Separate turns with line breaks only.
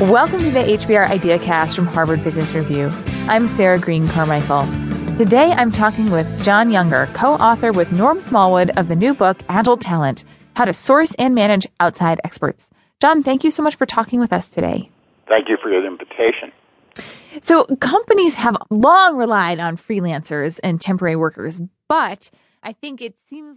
Welcome to the HBR IdeaCast from Harvard Business Review. I'm Sarah Green Carmichael. Today I'm talking with John Younger, co author with Norm Smallwood of the new book, Agile Talent How to Source and Manage Outside Experts. John, thank you so much for talking with us today.
Thank you for your invitation.
So, companies have long relied on freelancers and temporary workers, but I think it seems